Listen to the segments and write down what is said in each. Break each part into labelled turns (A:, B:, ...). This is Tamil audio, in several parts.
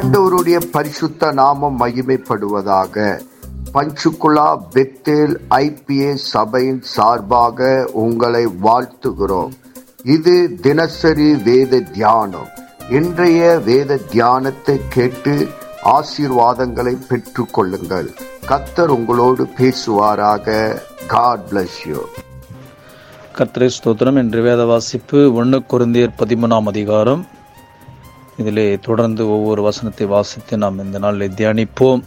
A: ஆண்டவருடைய பரிசுத்த நாமம் மகிமைப்படுவதாக. பஞ்சுகுலா பெத்தேல் ஐபிஏ சபையின் சார்பாக உங்களை வாழ்த்துகிறோம். இது தினசரி வேத தியானம். இன்றைய வேத தியானத்தை கேட்டு ஆசீர்வாதங்களை பெற்று கொள்ளுங்கள் கத்தர் உங்களோடு பேசுவாராக. காட் பிளஸ் யூ
B: கத்திரை ஸ்தோத்திரம் என்று வேத வாசிப்பு ஒன்று குருந்தியர் பதிமூணாம் அதிகாரம். இதிலே தொடர்ந்து ஒவ்வொரு வசனத்தை வாசித்து நாம் இந்த நாளில் தியானிப்போம்.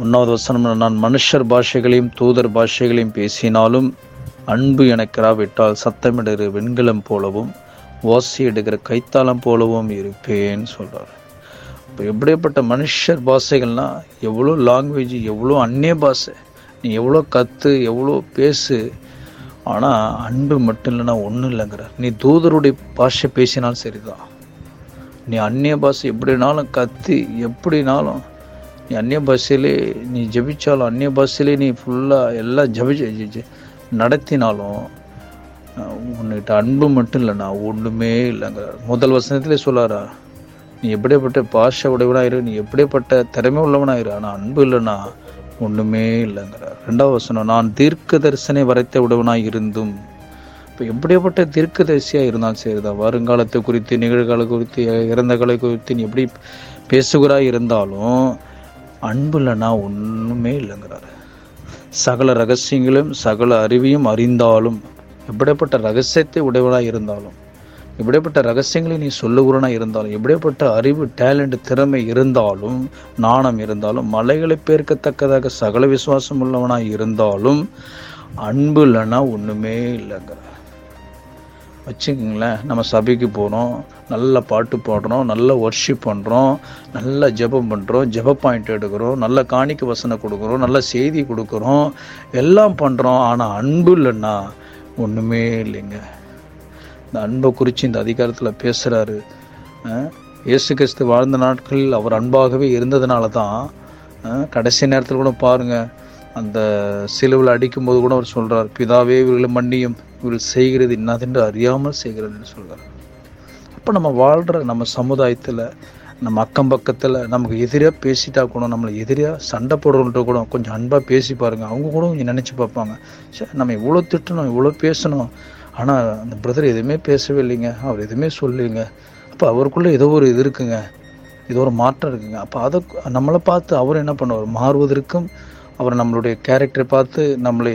B: முன்னாவது வசனம் நான் மனுஷர் பாஷைகளையும் தூதர் பாஷைகளையும் பேசினாலும் அன்பு எனக்கிராவிட்டால் சத்தமிடுகிற வெண்கலம் போலவும் ஓசி எடுக்கிற கைத்தாளம் போலவும் இருப்பேன் சொல்கிறார் இப்போ எப்படிப்பட்ட மனுஷர் பாஷைகள்னா எவ்வளோ லாங்குவேஜ் எவ்வளோ அந்நிய பாஷை நீ எவ்வளோ கற்று எவ்வளோ பேசு ஆனால் அன்பு மட்டும் இல்லைன்னா ஒன்றும் இல்லைங்கிறார். நீ தூதருடைய பாஷை பேசினாலும் சரிதான். நீ அந்நிய பாஷை எப்படினாலும் கத்தி எப்படினாலும் நீ அந்நிய பாஷையிலே நீ ஜெபிச்சாலும் அந்நிய பாஷையிலே நீ ஃபுல்லாக எல்லாம் ஜெபி நடத்தினாலும் அஹ், உன்கிட்ட அன்பு மட்டும் இல்லைண்ணா ஒன்றுமே இல்லைங்கிற. முதல் வசனத்திலே சொல்லாரா நீ எப்படிப்பட்ட பாஷை உடையவனாயிரு நீ எப்படிப்பட்ட திறமை உள்ளவனாயிரு ஆனால் அன்பு இல்லைண்ணா ஒன்றுமே இல்லைங்கிறார் ரெண்டாவது வசனம் நான் தீர்க்க தரிசனை வரைத்த உடையவனாய் இருந்தும் இப்போ எப்படியாப்பட்ட தீர்க்கதரிசியாக இருந்தாலும் சரிதான். வருங்காலத்தை குறித்து நிகழ்கால குறித்து இறந்த கலை குறித்து நீ எப்படி பேசுகிறாய் இருந்தாலும் அன்பு இல்லைன்னா ஒன்றுமே இல்லைங்கிறாரு. சகல ரகசியங்களும் சகல அறிவையும் அறிந்தாலும் எப்படிப்பட்ட ரகசியத்தை உடையவனாக இருந்தாலும் எப்படிப்பட்ட ரகசியங்களை நீ சொல்லுகிறனா இருந்தாலும் எப்படிப்பட்ட அறிவு டேலண்ட் திறமை இருந்தாலும் நாணம் இருந்தாலும் மலைகளை பேர்க்கத்தக்கதாக சகல விசுவாசம் உள்ளவனாக இருந்தாலும் அன்பு இல்லைன்னா ஒன்றுமே இல்லைங்கிற வச்சுக்கோங்களேன். நம்ம சபைக்கு போகிறோம் நல்ல பாட்டு பாடுறோம் நல்ல ஒர்ஷிப் பண்ணுறோம் நல்ல ஜெபம் பண்ணுறோம் ஜெப பாயிண்ட் எடுக்கிறோம் நல்ல காணிக்க வசனம் கொடுக்குறோம் நல்ல செய்தி கொடுக்குறோம் எல்லாம் பண்ணுறோம் ஆனால் அன்பு இல்லைன்னா ஒன்றுமே இல்லைங்க. இந்த அன்பை குறித்து இந்த அதிகாரத்தில் பேசுகிறாரு இயேசு கிறிஸ்து வாழ்ந்த நாட்களில் அவர் அன்பாகவே இருந்ததுனால தான் கடைசி நேரத்தில் கூட பாருங்கள் அந்த சிலுவில் அடிக்கும்போது கூட அவர் சொல்கிறார் பிதாவே இவர்களை மன்னியும் இவர்கள் செய்கிறது என்னதென்று அறியாமல் செய்கிறது சொல்கிறார் அப்போ நம்ம வாழ்கிற நம்ம சமுதாயத்தில் நம்ம அக்கம் பக்கத்தில் நமக்கு எதிராக பேசிட்டா கூட நம்மளை எதிராக சண்டை போடுறவங்கள்ட்ட கூட கொஞ்சம் அன்பாக பேசி பாருங்கள் அவங்க கூட கொஞ்சம் நினச்சி பார்ப்பாங்க. சரி நம்ம இவ்வளோ திட்டணும் இவ்வளோ பேசணும். ஆனால் அந்த பிரதர் எதுவுமே பேசவே இல்லைங்க. அவர் எதுவுமே சொல்லுங்க அப்போ அவருக்குள்ளே ஏதோ ஒரு இது இருக்குங்க. ஏதோ ஒரு மாற்றம் இருக்குங்க. அப்போ அதை நம்மளை பார்த்து அவர் என்ன பண்ணுவார்? மாறுவதற்கும் அவர் நம்மளுடைய கேரக்டரை பார்த்து நம்மளை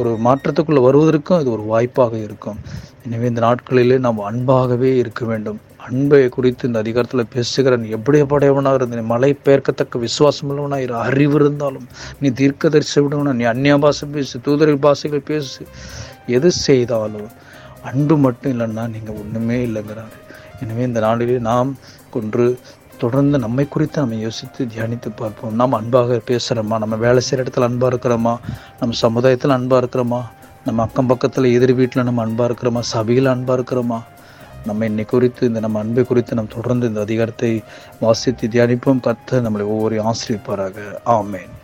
B: ஒரு மாற்றத்துக்குள்ளே வருவதற்கும் இது ஒரு வாய்ப்பாக இருக்கும். எனவே இந்த நாட்களிலே நாம் அன்பாகவே இருக்க வேண்டும். அன்பை குறித்து இந்த அதிகாரத்தில் பேசுகிற நீ எப்படி படையவனாக இருந்த நீ மலை பெயர்க்கத்தக்க விசுவாசம் உள்ளவனாக இரு அறிவு இருந்தாலும் நீ தீர்க்க தரிசி விடுவனா நீ அந்நிய பாஷை பேசு தூதரை பாஷைகள் பேசு எது செய்தாலும் அன்பு மட்டும் இல்லைன்னா நீங்கள் ஒன்றுமே இல்லைங்கிறாரு. எனவே இந்த நாளிலே நாம் கொன்று தொடர்ந்து நம்மை குறித்து நம்ம யோசித்து தியானித்து பார்ப்போம். நாம் அன்பாக பேசுகிறோமா நம்ம வேலை செய்கிற இடத்துல அன்பாக இருக்கிறோமா? நம்ம சமுதாயத்தில் அன்பாக இருக்கிறோமா? நம்ம அக்கம் பக்கத்தில் எதிர் வீட்டில் நம்ம அன்பாக இருக்கிறோமா? சபையில் அன்பாக இருக்கிறோமா? நம்ம இன்னை குறித்து இந்த நம்ம அன்பை குறித்து நாம் தொடர்ந்து இந்த அதிகாரத்தை வாசித்து தியானிப்போம். கத்த நம்மளை ஒவ்வொரு ஆசிரியப்பாராக. ஆமேன்.